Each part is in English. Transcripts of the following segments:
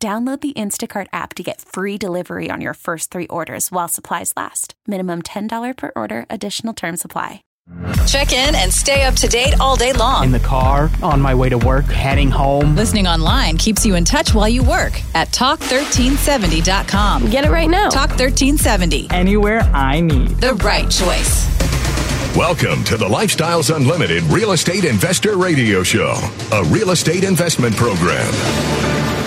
Download the Instacart app to get free delivery on your first three orders while supplies last. Minimum $10 per order, additional term supply. Check in and stay up to date all day long. In the car, on my way to work, heading home. Listening online keeps you in touch while you work at talk1370.com. Get it right now. Talk 1370. Anywhere I need. The right choice. Welcome to the Lifestyles Unlimited Real Estate Investor Radio Show, a real estate investment program.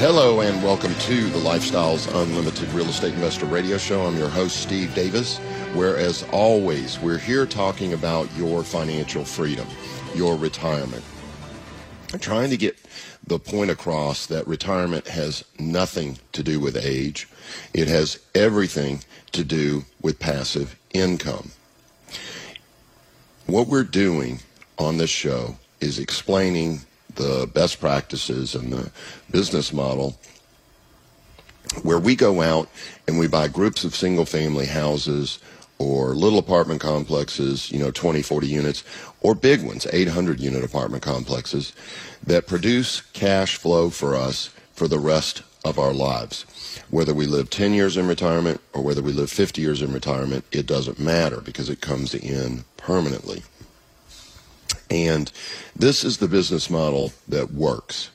Hello and welcome to the Lifestyles Unlimited Real Estate Investor Radio Show. I'm your host, Steve Davis, where, as always, we're here talking about your financial freedom, your retirement. I'm trying to get the point across that retirement has nothing to do with age, it has everything to do with passive income. What we're doing on this show is explaining the best practices and the business model where we go out and we buy groups of single family houses or little apartment complexes, you know, 20, 40 units, or big ones, 800 unit apartment complexes that produce cash flow for us for the rest of our lives. Whether we live 10 years in retirement or whether we live 50 years in retirement, it doesn't matter because it comes in permanently. And this is the business model that works.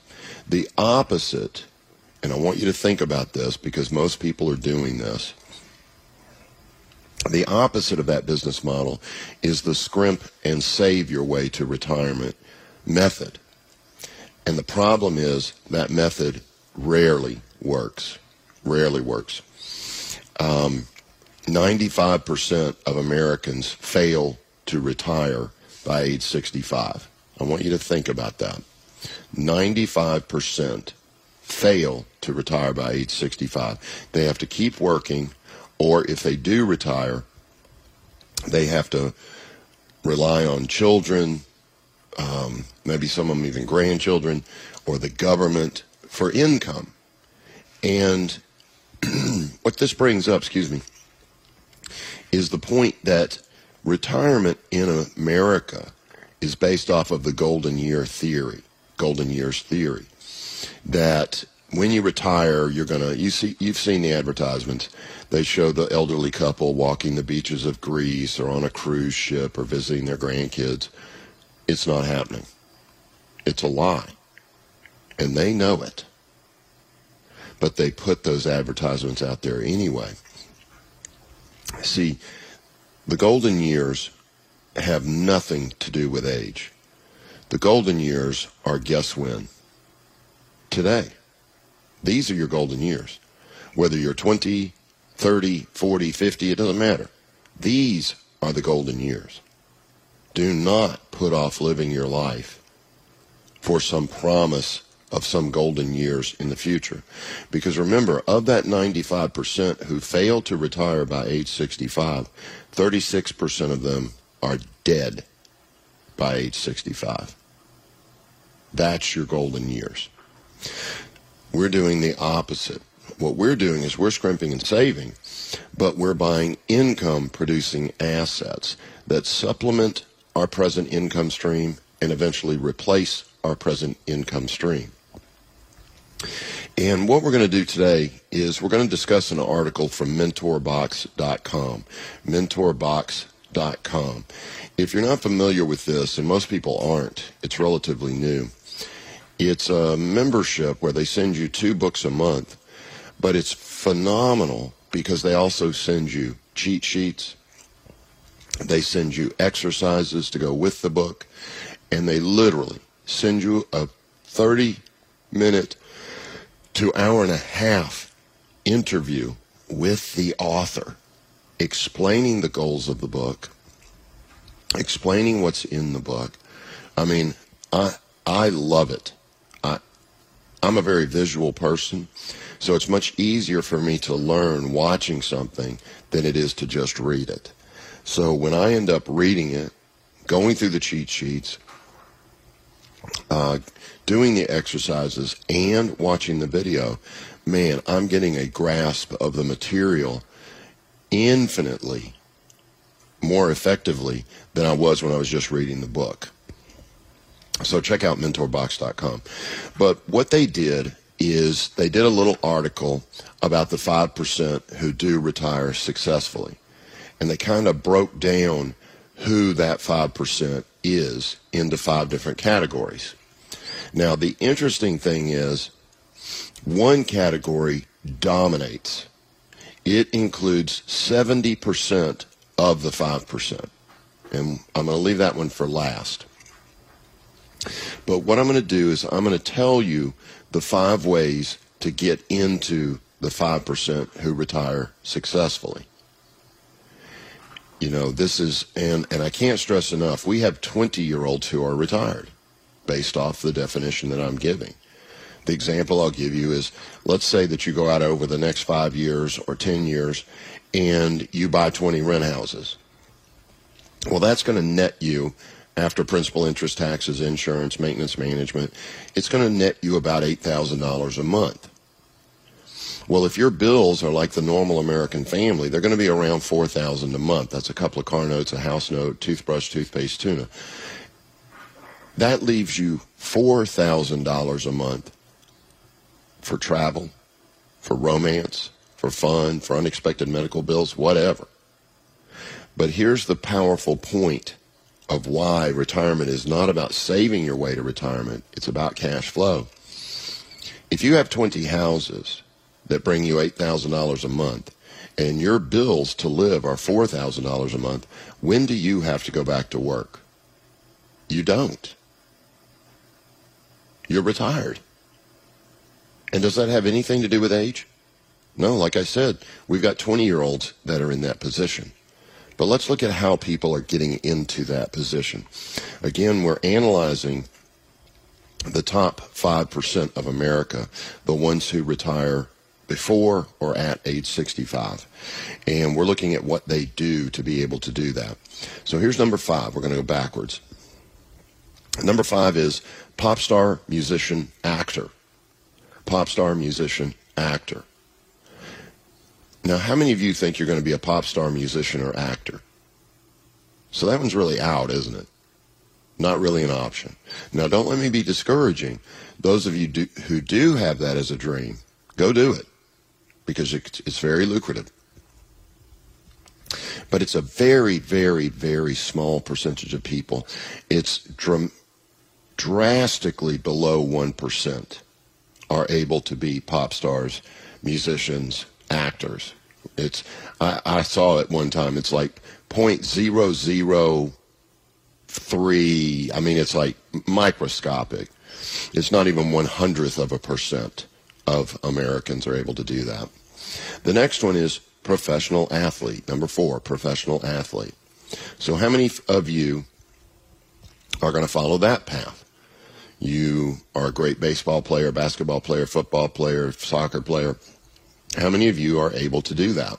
The opposite, and I want you to think about this because most people are doing this. The opposite of that business model is the scrimp and save your way to retirement method. And the problem is that method rarely works. Rarely works. Um, 95% of Americans fail to retire by age 65. I want you to think about that. 95% fail to retire by age 65. They have to keep working, or if they do retire, they have to rely on children, um, maybe some of them even grandchildren, or the government for income. And what this brings up, excuse me, is the point that retirement in America is based off of the golden year theory, golden years theory, that when you retire, you're gonna you see you've seen the advertisements. They show the elderly couple walking the beaches of Greece or on a cruise ship or visiting their grandkids. It's not happening. It's a lie. And they know it. But they put those advertisements out there anyway. See, the golden years have nothing to do with age. The golden years are guess when? Today. These are your golden years. Whether you're 20, 30, 40, 50, it doesn't matter. These are the golden years. Do not put off living your life for some promise of some golden years in the future. Because remember, of that 95% who fail to retire by age 65, 36% of them are dead by age 65. That's your golden years. We're doing the opposite. What we're doing is we're scrimping and saving, but we're buying income producing assets that supplement our present income stream and eventually replace our present income stream. And what we're going to do today is we're going to discuss an article from mentorbox.com. Mentorbox.com. If you're not familiar with this, and most people aren't, it's relatively new. It's a membership where they send you two books a month, but it's phenomenal because they also send you cheat sheets, They send you exercises to go with the book, and they literally send you a 30 minute to hour and a half interview with the author explaining the goals of the book, explaining what's in the book. I mean, I I love it. I I'm a very visual person, so it's much easier for me to learn watching something than it is to just read it. So when I end up reading it, going through the cheat sheets, uh, doing the exercises, and watching the video, man, I'm getting a grasp of the material infinitely more effectively than I was when I was just reading the book. So check out mentorbox.com. But what they did is they did a little article about the 5% who do retire successfully. And they kind of broke down who that 5% is into five different categories. Now, the interesting thing is one category dominates. It includes 70% of the 5%. And I'm going to leave that one for last. But what I'm going to do is I'm going to tell you the five ways to get into the 5% who retire successfully. You know, this is, and, and I can't stress enough, we have 20 year olds who are retired based off the definition that I'm giving. The example I'll give you is let's say that you go out over the next five years or 10 years and you buy 20 rent houses. Well, that's going to net you after principal interest taxes, insurance, maintenance management. It's going to net you about $8,000 a month. Well, if your bills are like the normal American family, they're going to be around 4000 a month. That's a couple of car notes, a house note, toothbrush, toothpaste, tuna. That leaves you $4,000 a month for travel, for romance, for fun, for unexpected medical bills, whatever. But here's the powerful point of why retirement is not about saving your way to retirement, it's about cash flow. If you have 20 houses that bring you $8,000 a month and your bills to live are $4,000 a month, when do you have to go back to work? You don't. You're retired. And does that have anything to do with age? No, like I said, we've got 20 year olds that are in that position. But let's look at how people are getting into that position. Again, we're analyzing the top 5% of America, the ones who retire before or at age 65. And we're looking at what they do to be able to do that. So here's number five. We're going to go backwards. Number five is pop star, musician, actor pop star, musician, actor. Now, how many of you think you're going to be a pop star, musician, or actor? So that one's really out, isn't it? Not really an option. Now, don't let me be discouraging. Those of you do, who do have that as a dream, go do it because it's very lucrative. But it's a very, very, very small percentage of people. It's dr- drastically below 1% are able to be pop stars, musicians, actors. It's I, I saw it one time. It's like point zero zero three. I mean, it's like microscopic. It's not even one hundredth of a percent of Americans are able to do that. The next one is professional athlete. Number four, professional athlete. So, how many of you are going to follow that path? You are a great baseball player, basketball player, football player, soccer player. How many of you are able to do that?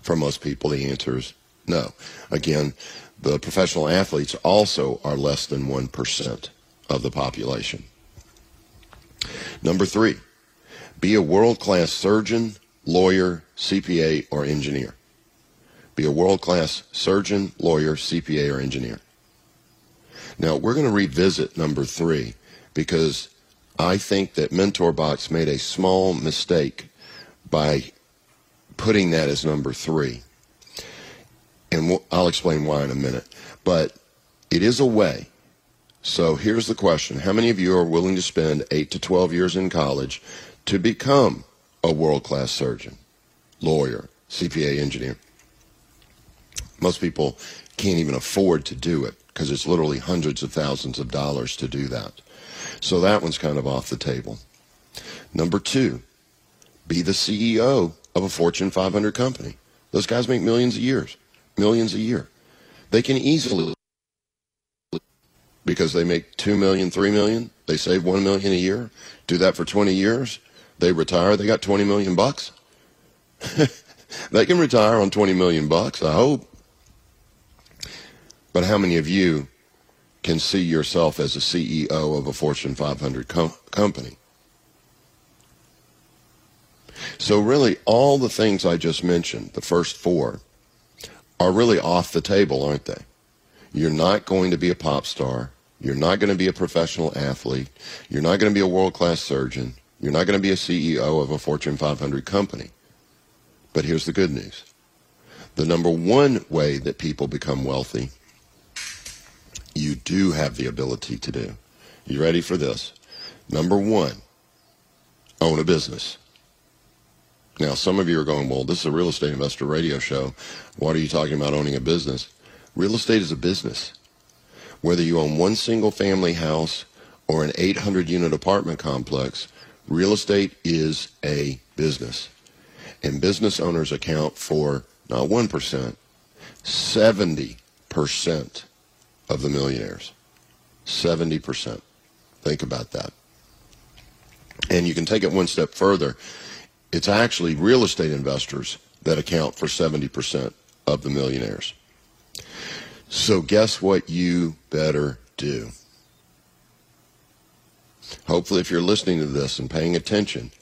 For most people, the answer is no. Again, the professional athletes also are less than 1% of the population. Number three, be a world class surgeon, lawyer, CPA, or engineer. Be a world class surgeon, lawyer, CPA, or engineer. Now, we're going to revisit number three because I think that MentorBox made a small mistake by putting that as number three. And I'll explain why in a minute. But it is a way. So here's the question How many of you are willing to spend 8 to 12 years in college to become a world class surgeon, lawyer, CPA engineer? Most people can't even afford to do it because it's literally hundreds of thousands of dollars to do that. So that one's kind of off the table. Number two, be the CEO of a Fortune 500 company. Those guys make millions a year, millions a year. They can easily, because they make two million, three million, they save one million a year. Do that for 20 years. They retire. They got 20 million bucks. they can retire on 20 million bucks. I hope. But how many of you can see yourself as a CEO of a Fortune 500 com- company? So, really, all the things I just mentioned, the first four, are really off the table, aren't they? You're not going to be a pop star. You're not going to be a professional athlete. You're not going to be a world class surgeon. You're not going to be a CEO of a Fortune 500 company. But here's the good news the number one way that people become wealthy, you do have the ability to do. You ready for this? Number one, own a business. Now, some of you are going, well, this is a real estate investor radio show. What are you talking about owning a business? Real estate is a business. Whether you own one single family house or an 800 unit apartment complex, real estate is a business. And business owners account for not 1%, 70% of the millionaires. 70%. Think about that. And you can take it one step further it's actually real estate investors that account for 70% of the millionaires. So, guess what you better do? Hopefully, if you're listening to this and paying attention,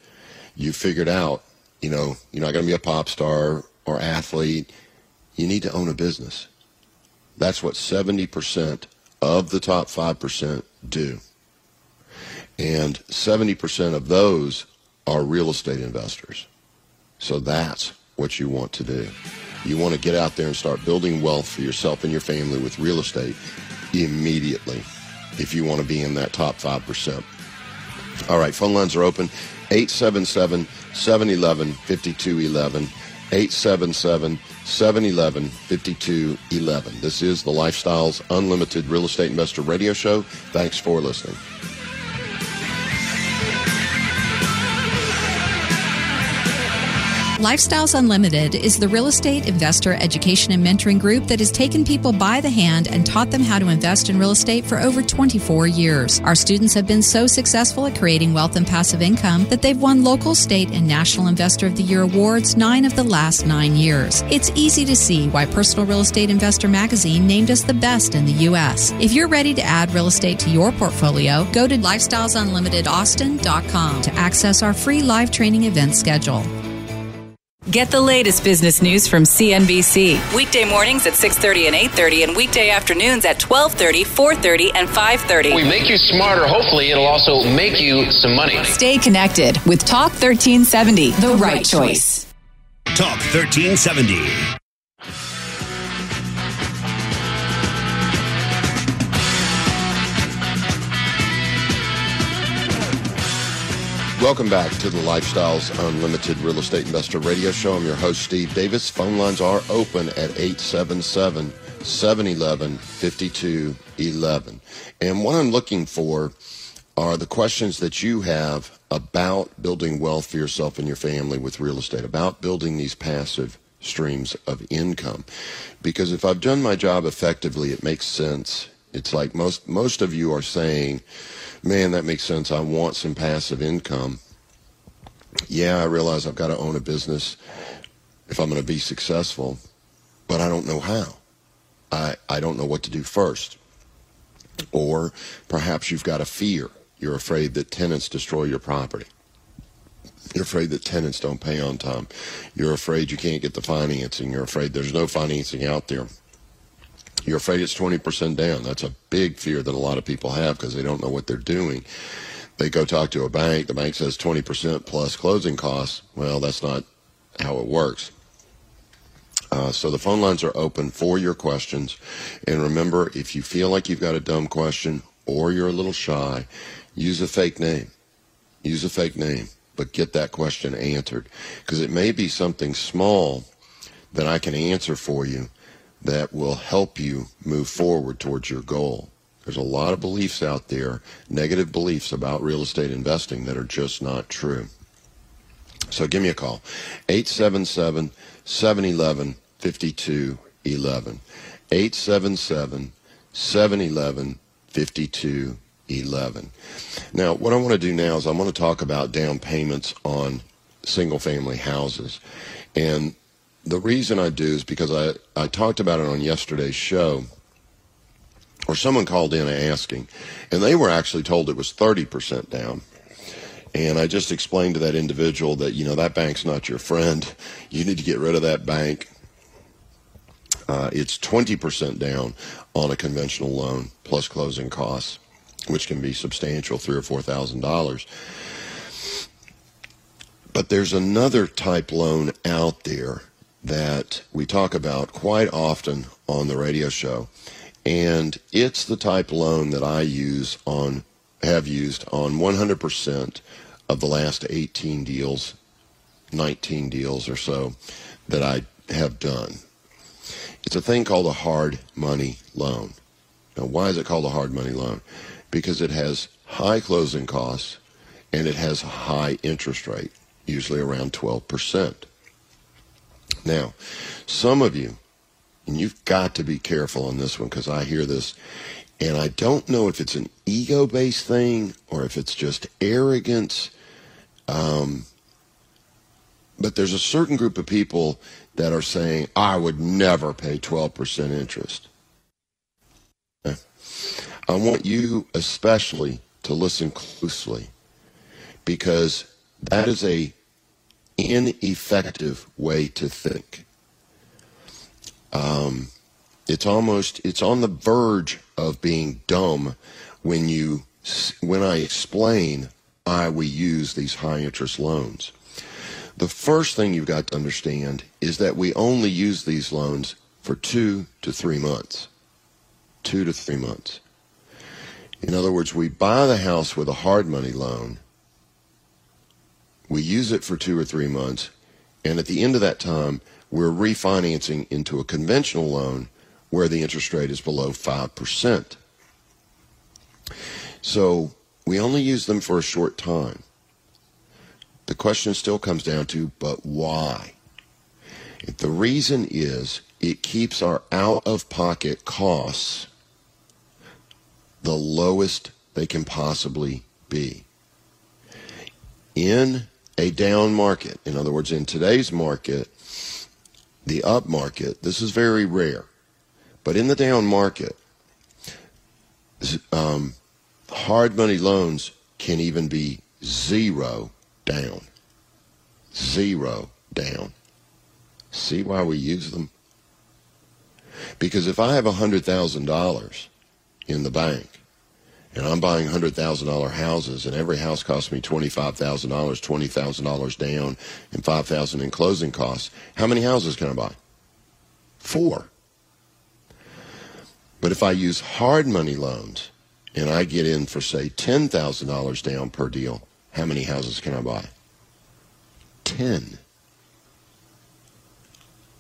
you figured out, you know, you're not going to be a pop star or athlete. You need to own a business. That's what 70% of the top 5% do. And 70% of those are real estate investors. So that's what you want to do. You want to get out there and start building wealth for yourself and your family with real estate immediately if you want to be in that top 5%. All right, phone lines are open 877 711 5211. 877 711 5211. This is the Lifestyles Unlimited Real Estate Investor Radio Show. Thanks for listening. Lifestyles Unlimited is the real estate investor education and mentoring group that has taken people by the hand and taught them how to invest in real estate for over 24 years. Our students have been so successful at creating wealth and passive income that they've won local, state, and national Investor of the Year awards nine of the last nine years. It's easy to see why Personal Real Estate Investor magazine named us the best in the U.S. If you're ready to add real estate to your portfolio, go to lifestylesunlimitedaustin.com to access our free live training event schedule. Get the latest business news from CNBC. Weekday mornings at 6:30 and 8:30 and weekday afternoons at 12:30, 4:30 and 5:30. We make you smarter. Hopefully, it'll also make you some money. Stay connected with Talk 1370, the right choice. Talk 1370. Welcome back to the Lifestyles Unlimited Real Estate Investor Radio Show. I'm your host, Steve Davis. Phone lines are open at 877 711 5211. And what I'm looking for are the questions that you have about building wealth for yourself and your family with real estate, about building these passive streams of income. Because if I've done my job effectively, it makes sense. It's like most most of you are saying, man, that makes sense. I want some passive income. Yeah, I realize I've got to own a business if I'm going to be successful, but I don't know how. I, I don't know what to do first. Or perhaps you've got a fear. You're afraid that tenants destroy your property. You're afraid that tenants don't pay on time. You're afraid you can't get the financing. You're afraid there's no financing out there. You're afraid it's 20% down. That's a big fear that a lot of people have because they don't know what they're doing. They go talk to a bank. The bank says 20% plus closing costs. Well, that's not how it works. Uh, so the phone lines are open for your questions. And remember, if you feel like you've got a dumb question or you're a little shy, use a fake name. Use a fake name, but get that question answered because it may be something small that I can answer for you that will help you move forward towards your goal. There's a lot of beliefs out there, negative beliefs about real estate investing that are just not true. So give me a call. 877 711 5211. 877 711 5211. Now, what I want to do now is I want to talk about down payments on single family houses. And the reason I do is because I, I talked about it on yesterday's show, or someone called in asking, and they were actually told it was 30% down. And I just explained to that individual that, you know, that bank's not your friend. You need to get rid of that bank. Uh, it's 20% down on a conventional loan plus closing costs, which can be substantial, three or four thousand dollars. But there's another type loan out there that we talk about quite often on the radio show. And it's the type loan that I use on, have used on 100% of the last 18 deals, 19 deals or so that I have done. It's a thing called a hard money loan. Now, why is it called a hard money loan? Because it has high closing costs and it has a high interest rate, usually around 12%. Now, some of you, and you've got to be careful on this one because I hear this, and I don't know if it's an ego based thing or if it's just arrogance. Um, but there's a certain group of people that are saying, I would never pay 12% interest. I want you especially to listen closely because that is a ineffective way to think. Um, it's almost it's on the verge of being dumb when you when I explain why we use these high interest loans. The first thing you've got to understand is that we only use these loans for two to three months. Two to three months. In other words, we buy the house with a hard money loan we use it for two or three months, and at the end of that time, we're refinancing into a conventional loan where the interest rate is below 5%. So we only use them for a short time. The question still comes down to, but why? The reason is it keeps our out of pocket costs the lowest they can possibly be. In a down market. In other words, in today's market, the up market, this is very rare, but in the down market, um, hard money loans can even be zero down. Zero down. See why we use them? Because if I have $100,000 in the bank and I'm buying hundred thousand dollar houses, and every house costs me twenty five thousand dollars, twenty thousand dollars down, and five thousand in closing costs. How many houses can I buy? Four. But if I use hard money loans and I get in for say ten thousand dollars down per deal, how many houses can I buy? Ten.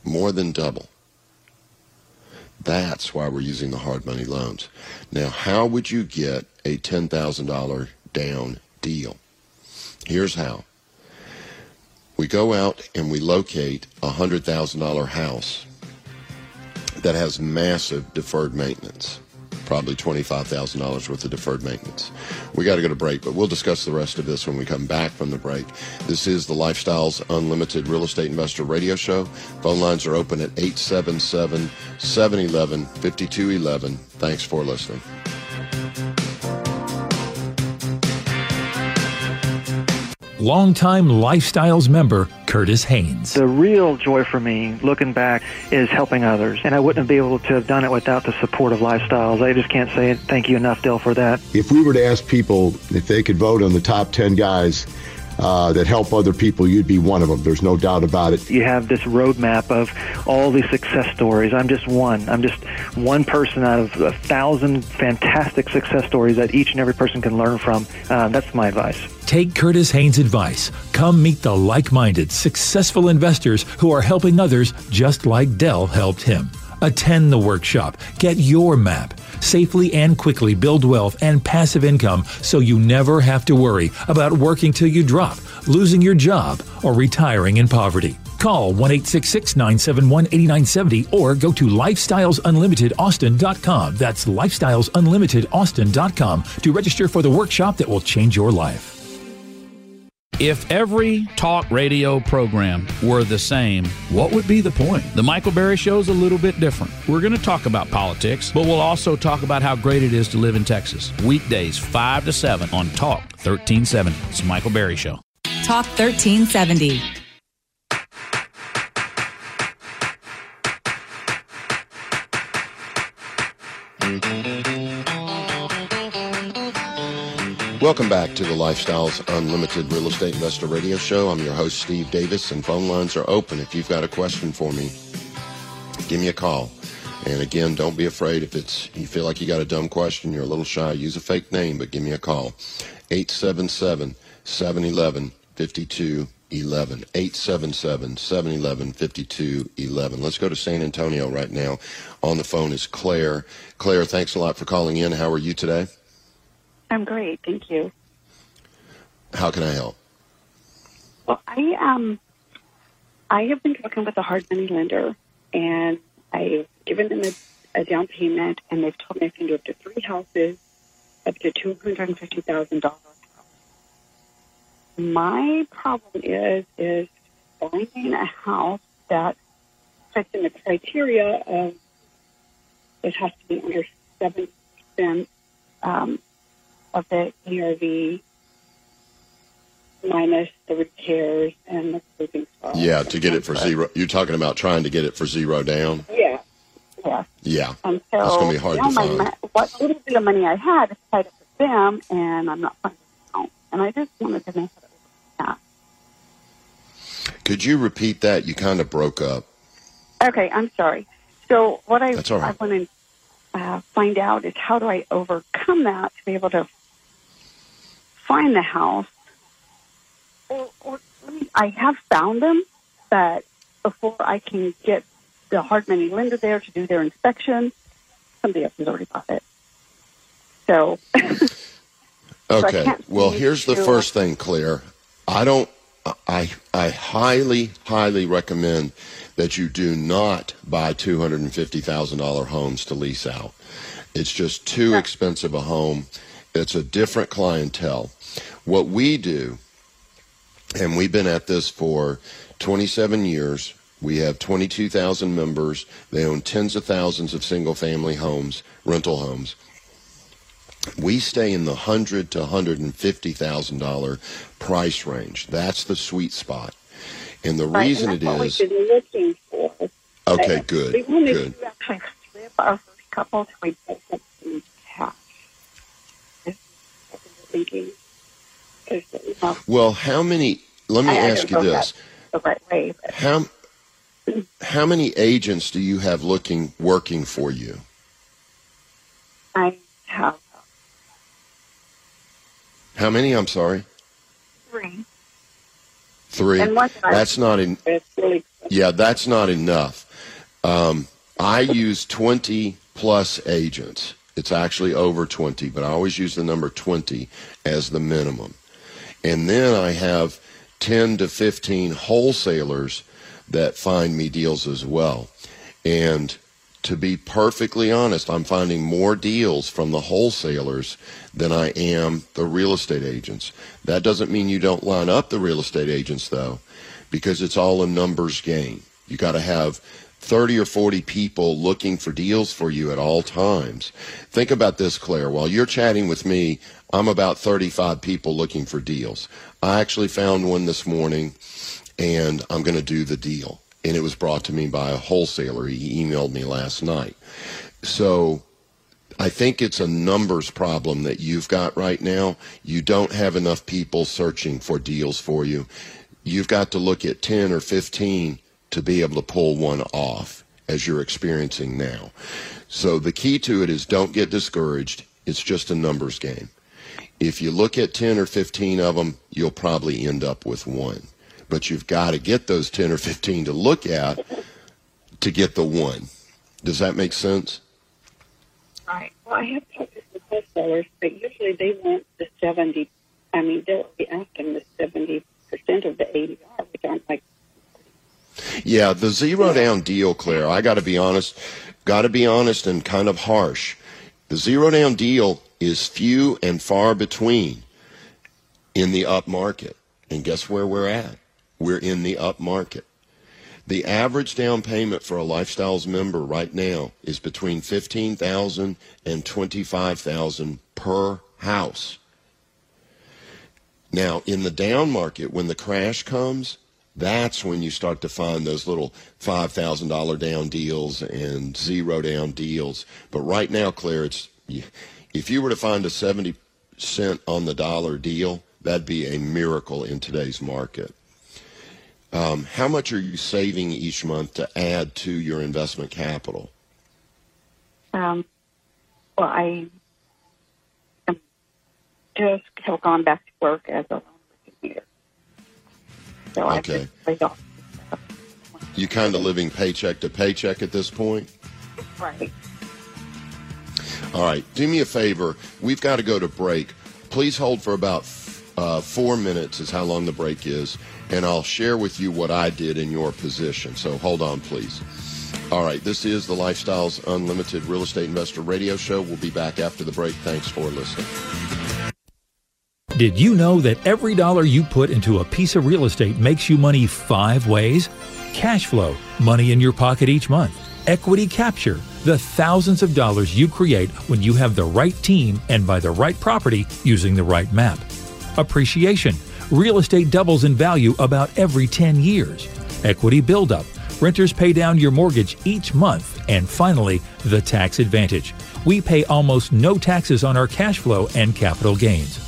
More than double. That's why we're using the hard money loans. Now, how would you get a $10,000 down deal? Here's how. We go out and we locate a $100,000 house that has massive deferred maintenance probably $25,000 worth of deferred maintenance. We got to go to break, but we'll discuss the rest of this when we come back from the break. This is the Lifestyles Unlimited Real Estate Investor Radio Show. Phone lines are open at 877 711 5211. Thanks for listening. longtime Lifestyles member Curtis Haynes. The real joy for me, looking back, is helping others. And I wouldn't be able to have done it without the support of Lifestyles. I just can't say thank you enough, Dale, for that. If we were to ask people if they could vote on the top 10 guys, uh, that help other people, you'd be one of them. There's no doubt about it. You have this roadmap of all these success stories. I'm just one. I'm just one person out of a thousand fantastic success stories that each and every person can learn from. Uh, that's my advice. Take Curtis Haynes' advice. Come meet the like minded, successful investors who are helping others just like Del helped him. Attend the workshop. Get your map. Safely and quickly build wealth and passive income so you never have to worry about working till you drop, losing your job, or retiring in poverty. Call 1 971 8970 or go to lifestylesunlimitedaustin.com. That's lifestylesunlimitedaustin.com to register for the workshop that will change your life. If every talk radio program were the same, what would be the point? The Michael Berry Show is a little bit different. We're going to talk about politics, but we'll also talk about how great it is to live in Texas. Weekdays, 5 to 7 on Talk 1370. It's Michael Berry Show. Talk 1370. Welcome back to the Lifestyles Unlimited Real Estate Investor Radio Show. I'm your host, Steve Davis, and phone lines are open. If you've got a question for me, give me a call. And again, don't be afraid if it's you feel like you got a dumb question, you're a little shy, use a fake name, but give me a call. 877 711 5211. 877 711 5211. Let's go to San Antonio right now. On the phone is Claire. Claire, thanks a lot for calling in. How are you today? I'm great, thank you. How can I help? Well, I um, I have been talking with a hard money lender, and I've given them a, a down payment, and they've told me I can do up to three houses, up to two hundred and fifty thousand dollars. My problem is is finding a house that fits in the criteria of it has to be under seven percent um, of the ARV minus the repairs and the moving costs. Yeah, to get it for zero. You're talking about trying to get it for zero down? Yeah. Yeah. Yeah. And so That's going to be hard to my find. mo- what little bit of money I had is tied up with them, and I'm not finding home. And I just wanted to know how to Could you repeat that? You kind of broke up. Okay, I'm sorry. So what I right. I want to uh, find out is how do I overcome that to be able to find the house? Or, or me, I have found them, but before I can get the hard money lender there to do their inspection, somebody else has already bought it. So Okay. can't Well, here's the first thing, Claire. I don't. I I highly highly recommend that you do not buy two hundred and fifty thousand dollar homes to lease out. It's just too expensive a home. It's a different clientele. What we do, and we've been at this for 27 years. We have 22,000 members. They own tens of thousands of single family homes, rental homes we stay in the hundred to hundred and fifty thousand dollar price range. That's the sweet spot, and the Right, reason and it is we've been looking for. okay. Good, We wanted good. to actually flip our first couple to both have some cash. Is what we were thinking. Well, how many? Let me I- I ask don't you this: right way. How how many agents do you have looking working for you? I have How many? I'm sorry, three. three. And one that I- That's not in. Really Yeah, that's not enough. Um, I use 20 plus agents. It's actually over 20, but I always use the number 20 as the minimum. And then I have 10 to 15 wholesalers that find me deals as well. And to be perfectly honest, I'm finding more deals from the wholesalers than I am the real estate agents. That doesn't mean you don't line up the real estate agents, though, because it's all a numbers game. You got to have 30 or 40 people looking for deals for you at all times. Think about this, Claire. While you're chatting with me, I'm about 35 people looking for deals. I actually found one this morning, and I'm going to do the deal. And it was brought to me by a wholesaler. He emailed me last night. So I think it's a numbers problem that you've got right now. You don't have enough people searching for deals for you. You've got to look at 10 or 15 to be able to pull one off as you're experiencing now. So the key to it is don't get discouraged. It's just a numbers game. If you look at 10 or 15 of them, you'll probably end up with one. But you've got to get those 10 or 15 to look at to get the one. Does that make sense? Right. Well, I have talked to some wholesalers, but usually they want the 70. I mean, they'll be asking the 70% of the ARV, which I'm like, Yeah, the zero down deal, Claire. I got to be honest. Got to be honest and kind of harsh. The zero down deal is few and far between in the up market. And guess where we're at? We're in the up market. The average down payment for a Lifestyles member right now is between 15,000 and 25,000 per house. Now, in the down market, when the crash comes, that's when you start to find those little $5,000 down deals and zero down deals. But right now, Claire, it's if you were to find a 70 cent on the dollar deal, that'd be a miracle in today's market. Um, how much are you saving each month to add to your investment capital? um, well, I just have gone back to work as a. So Okay. just off. You kind of living paycheck to paycheck at this point? Right. All right, do me a favor. We've got to go to break. Please hold for about uh, four minutes, is how long the break is, and I'll share with you what I did in your position. So hold on, please. All right, this is the Lifestyles Unlimited Real Estate Investor Radio Show. We'll be back after the break. Thanks for listening. Did you know that every dollar you put into a piece of real estate makes you money five ways? Cash flow, money in your pocket each month. Equity capture, the thousands of dollars you create when you have the right team and buy the right property using the right map. Appreciation, real estate doubles in value about every 10 years. Equity buildup, renters pay down your mortgage each month. And finally, the tax advantage. We pay almost no taxes on our cash flow and capital gains.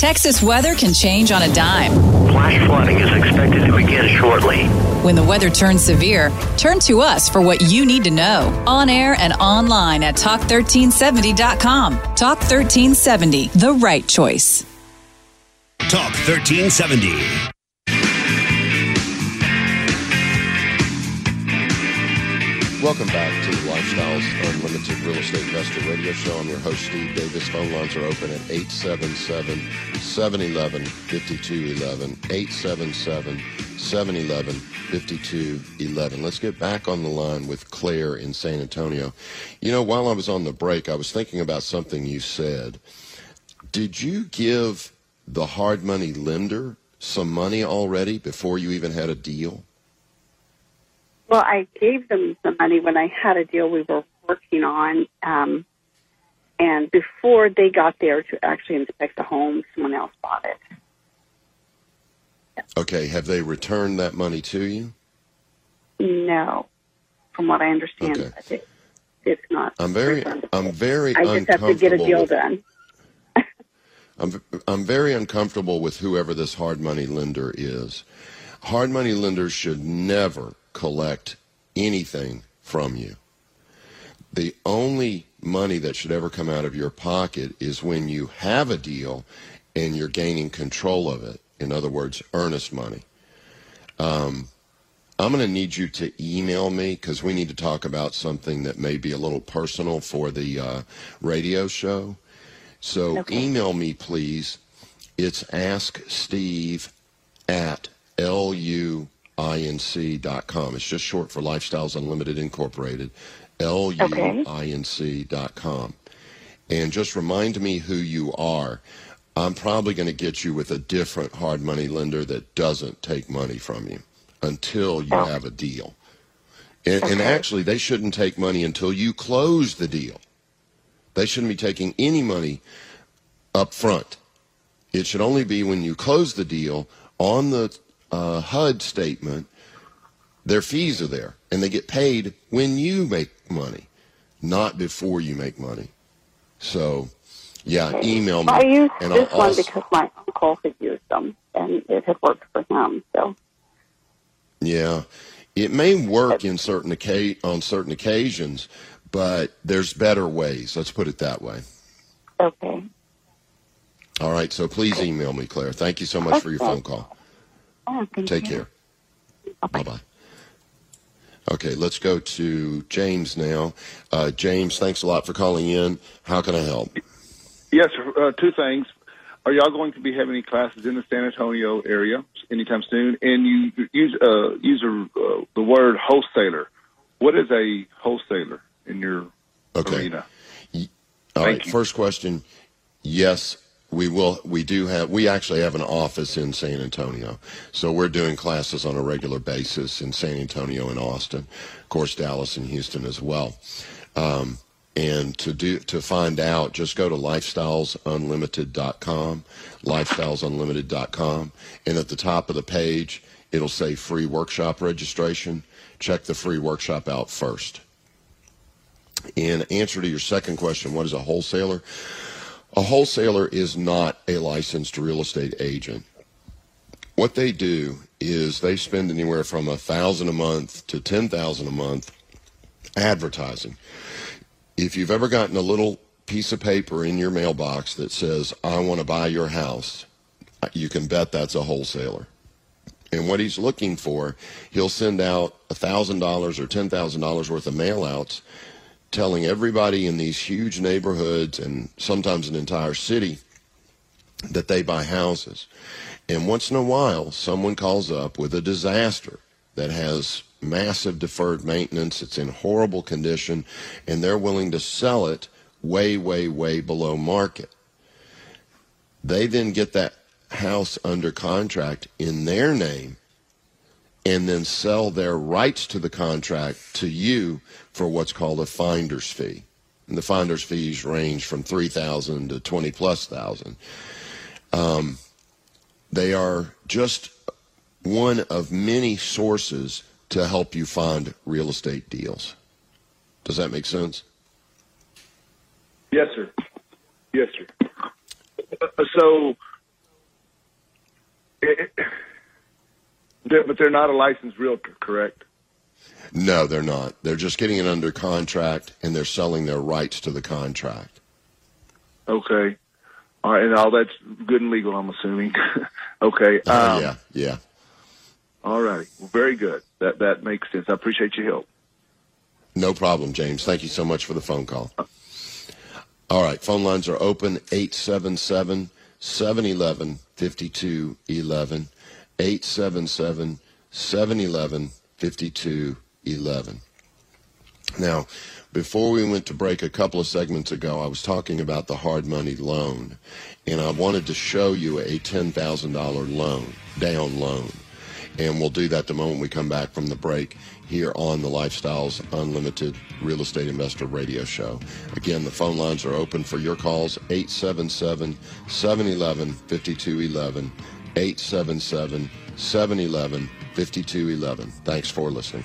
Texas weather can change on a dime. Flash flooding is expected to begin shortly. When the weather turns severe, turn to us for what you need to know. On air and online at talk1370.com. Talk 1370, the right choice. Talk 1370. Welcome back to the Unlimited Real Estate Investor Radio Show. I'm your host, Steve Davis. Phone lines are open at 877 711 5211. 877 711 5211. Let's get back on the line with Claire in San Antonio. You know, while I was on the break, I was thinking about something you said. Did you give the hard money lender some money already before you even had a deal? Well, I gave them the money when I had a deal we were working on. Um, and before they got there to actually inspect the home, someone else bought it. Okay, have they returned that money to you? No, from what I understand, Okay. it, it's not. I'm very, I'm very I just have to get a deal with- done. I'm, I'm very uncomfortable with whoever this hard money lender is. Hard money lenders should never collect anything from you. The only money that should ever come out of your pocket is when you have a deal and you're gaining control of it. In other words, earnest money. Um, I'm going to need you to email me because we need to talk about something that may be a little personal for the uh, radio show. So email me, please. It's asksteve at luinc.com. It's just short for Lifestyles Unlimited Incorporated. luinc.com. And just remind me who you are. I'm probably going to get you with a different hard money lender that doesn't take money from you until you oh. have a deal. And, and actually, they shouldn't take money until you close the deal. They shouldn't be taking any money up front. It should only be when you close the deal on the uh, HUD statement. their fees are there, and they get paid when you make money, not before you make money. So, yeah, email me. I used and this I'll one also- because my uncle had used them, and it had worked for him. So Yeah, it may work in certain on certain occasions, but there's better ways. Let's put it that way. okay, All right, so please email me, Claire. Thank you so much for your phone call. Oh, thank Take you. care. Bye bye. Okay, let's go to James now. Uh, James, thanks a lot for calling in. How can I help? Yes. Uh, two things. Are y'all going to be having any classes in the San Antonio area anytime soon? And you use uh, use a, uh, the word wholesaler. What is a wholesaler in your Okay. arena? All right. First question. Yes, we will. We do have. We actually have an office in San Antonio, so we're doing classes on a regular basis in San Antonio and Austin, of course Dallas and Houston as well. Um, and to do to find out, just go to lifestylesunlimited.com, lifestylesunlimited.com, and at the top of the page it'll say free workshop registration. Check the free workshop out first. In answer to your second question, what is a wholesaler? A wholesaler is not a licensed real estate agent. What they do is they spend anywhere from a thousand a month to ten thousand a month advertising. If you've ever gotten a little piece of paper in your mailbox that says, I want to buy your house, you can bet that's a wholesaler. And what he's looking for, he'll send out a $1,000 or $10,000 worth of mail outs telling everybody in these huge neighborhoods and sometimes an entire city that they buy houses. And once in a while, someone calls up with a disaster that has massive deferred maintenance, it's in horrible condition, and they're willing to sell it way, way, way below market. They then get that house under contract in their name and then sell their rights to the contract to you for what's called a finder's fee. And the finder's fees range from 3000 to 20 plus thousand. Um, they are just one of many sources to help you find real estate deals. Does that make sense? Yes, sir. Yes, sir. Uh, so, it, they're, but they're not a licensed realtor, correct? No, they're not. They're just getting it under contract and they're selling their rights to the contract. Okay. All right, and all that's good and legal, I'm assuming. okay. Uh, um, yeah, yeah. All righty. Well, very good. That that makes sense. I appreciate your help. No problem, James. Thank you so much for the phone call. All right, phone lines are open 877 711 5211. 877 711 5211. Now, before we went to break a couple of segments ago, I was talking about the hard money loan, and I wanted to show you a $10,000 loan, down loan. And we'll do that the moment we come back from the break here on the Lifestyles Unlimited Real Estate Investor Radio Show. Again, the phone lines are open for your calls 877 711 5211. 877 711 5211. Thanks for listening.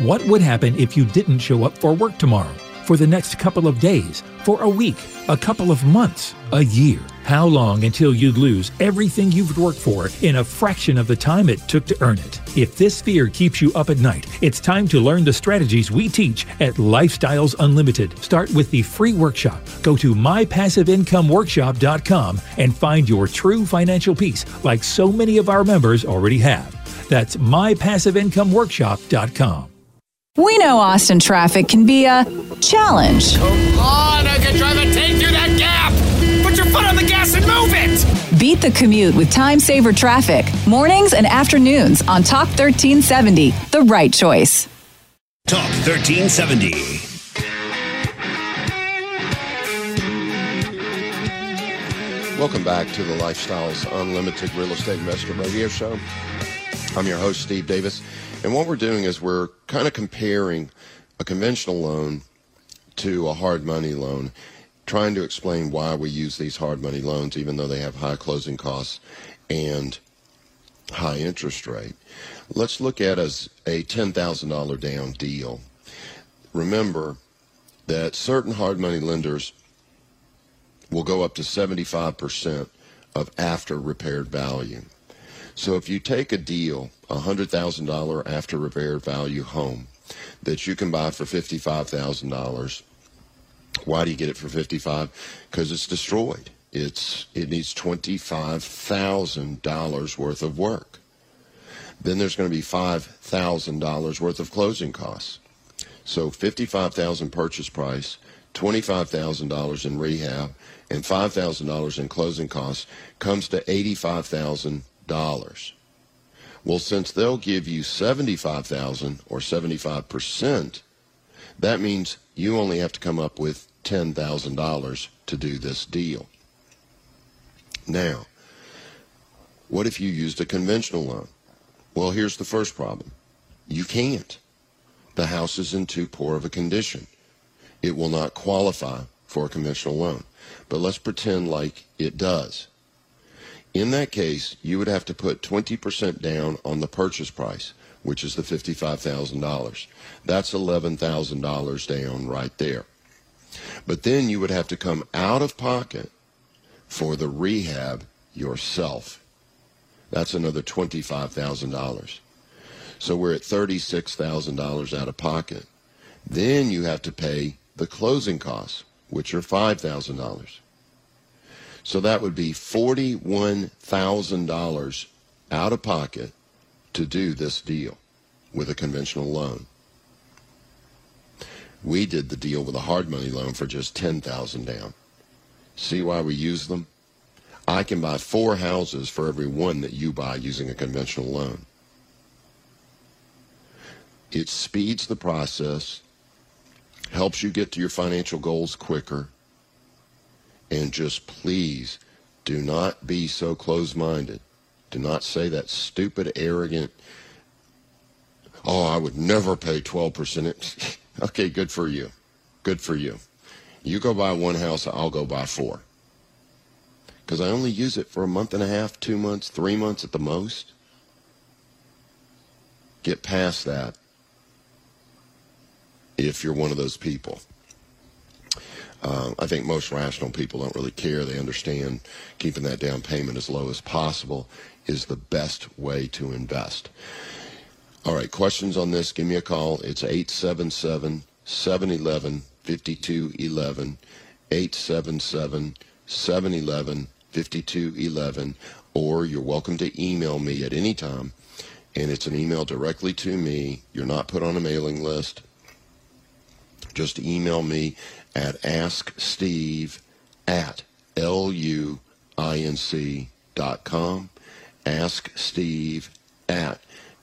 What would happen if you didn't show up for work tomorrow? For the next couple of days? For a week? A couple of months? A year? How long until you'd lose everything you've worked for in a fraction of the time it took to earn it? If this fear keeps you up at night, it's time to learn the strategies we teach at Lifestyles Unlimited. Start with the free workshop. Go to mypassiveincomeworkshop.com and find your true financial peace like so many of our members already have. That's mypassiveincomeworkshop.com. We know Austin traffic can be a challenge. Come on, I can drive a your foot on the gas and move it! Beat the commute with time saver traffic. Mornings and afternoons on Talk 1370, the right choice. Talk 1370. Welcome back to the Lifestyles Unlimited Real Estate Investor Radio Show. I'm your host, Steve Davis. And what we're doing is we're kind of comparing a conventional loan to a hard money loan. Trying to explain why we use these hard money loans, even though they have high closing costs and high interest rate. Let's look at as a $10,000 down deal. Remember that certain hard money lenders will go up to 75% of after repaired value. So if you take a deal, a $100,000 after repaired value home that you can buy for $55,000, why do you get it for 55? Because it's destroyed. It's it needs $25,000 worth of work. Then there's going to be $5,000 worth of closing costs. So 55,000 purchase price, $25,000 in rehab, and $5,000 in closing costs comes to $85,000. Well, since they'll give you 75,000 or 75%, that means you only have to come up with $10,000 to do this deal. Now, what if you used a conventional loan? Well, here's the first problem. You can't. The house is in too poor of a condition. It will not qualify for a conventional loan. But let's pretend like it does. In that case, you would have to put 20% down on the purchase price, which is the $55,000. That's $11,000 down right there. But then you would have to come out of pocket for the rehab yourself. That's another $25,000. So we're at $36,000 out of pocket. Then you have to pay the closing costs, which are $5,000. So that would be $41,000 out of pocket to do this deal with a conventional loan. We did the deal with a hard money loan for just 10,000 down. See why we use them? I can buy four houses for every one that you buy using a conventional loan. It speeds the process, helps you get to your financial goals quicker, and just please do not be so close minded. Do not say that stupid, arrogant, oh, I would never pay 12%. okay, good for you. Good for you. You go buy one house, I'll go buy four. Because I only use it for a month and a half, two months, three months at the most. Get past that if you're one of those people. Uh, I think most rational people don't really care. They understand keeping that down payment as low as possible is the best way to invest. All right, questions on this, give me a call. It's 877 711 5211. 877 711 5211. Or you're welcome to email me at any time. And it's an email directly to me. You're not put on a mailing list. Just email me at asksteve at luinc.com. Ask Steve at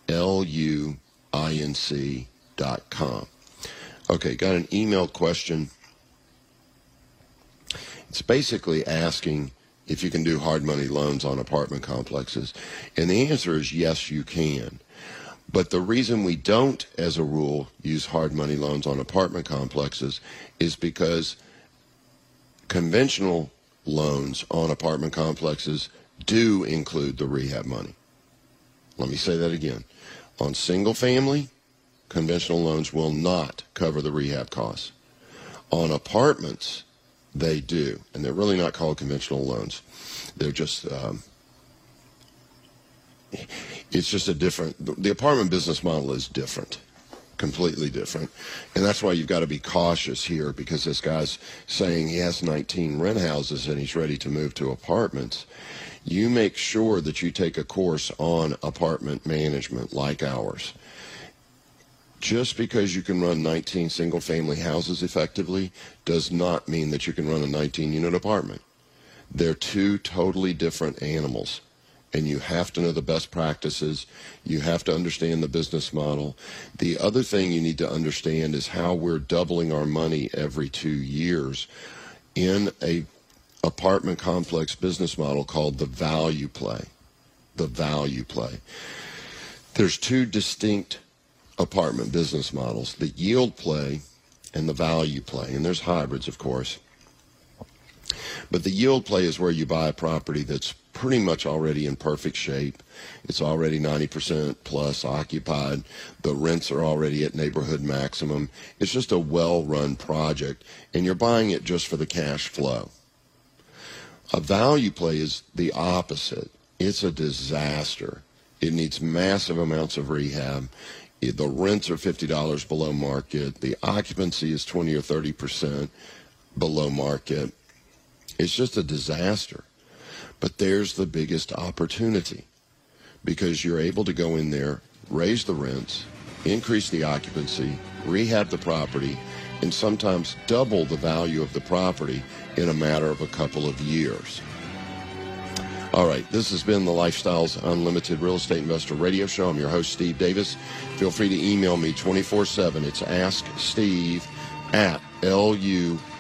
luinc.com. Okay, got an email question. It's basically asking if you can do hard money loans on apartment complexes. And the answer is yes, you can. But the reason we don't, as a rule, use hard money loans on apartment complexes is because conventional loans on apartment complexes do include the rehab money. Let me say that again. On single family, conventional loans will not cover the rehab costs. On apartments, they do. And they're really not called conventional loans. They're just um, it's just a different the apartment business model is different completely different. And that's why you've got to be cautious here because this guy's saying he has 19 rent houses and he's ready to move to apartments. You make sure that you take a course on apartment management like ours. Just because you can run 19 single family houses effectively does not mean that you can run a 19 unit apartment. They're two totally different animals and you have to know the best practices. You have to understand the business model. The other thing you need to understand is how we're doubling our money every two years in a apartment complex business model called the value play. The value play. There's two distinct apartment business models, the yield play and the value play. And there's hybrids, of course. But the yield play is where you buy a property that's pretty much already in perfect shape. It's already 90% plus occupied. The rents are already at neighborhood maximum. It's just a well run project, and you're buying it just for the cash flow. A value play is the opposite. It's a disaster. It needs massive amounts of rehab. The rents are $50 below market. The occupancy is 20 or 30% below market. It's just a disaster. But there's the biggest opportunity because you're able to go in there, raise the rents, increase the occupancy, rehab the property, and sometimes double the value of the property in a matter of a couple of years. All right, this has been the Lifestyles Unlimited Real Estate Investor Radio Show. I'm your host, Steve Davis. Feel free to email me 24 7. It's asksteve at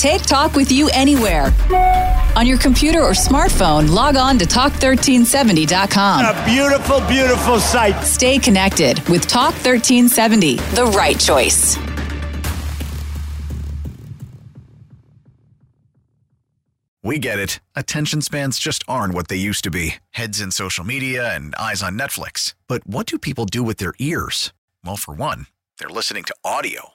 Take talk with you anywhere. On your computer or smartphone, log on to talk1370.com. A beautiful, beautiful site. Stay connected with Talk 1370, the right choice. We get it. Attention spans just aren't what they used to be heads in social media and eyes on Netflix. But what do people do with their ears? Well, for one, they're listening to audio.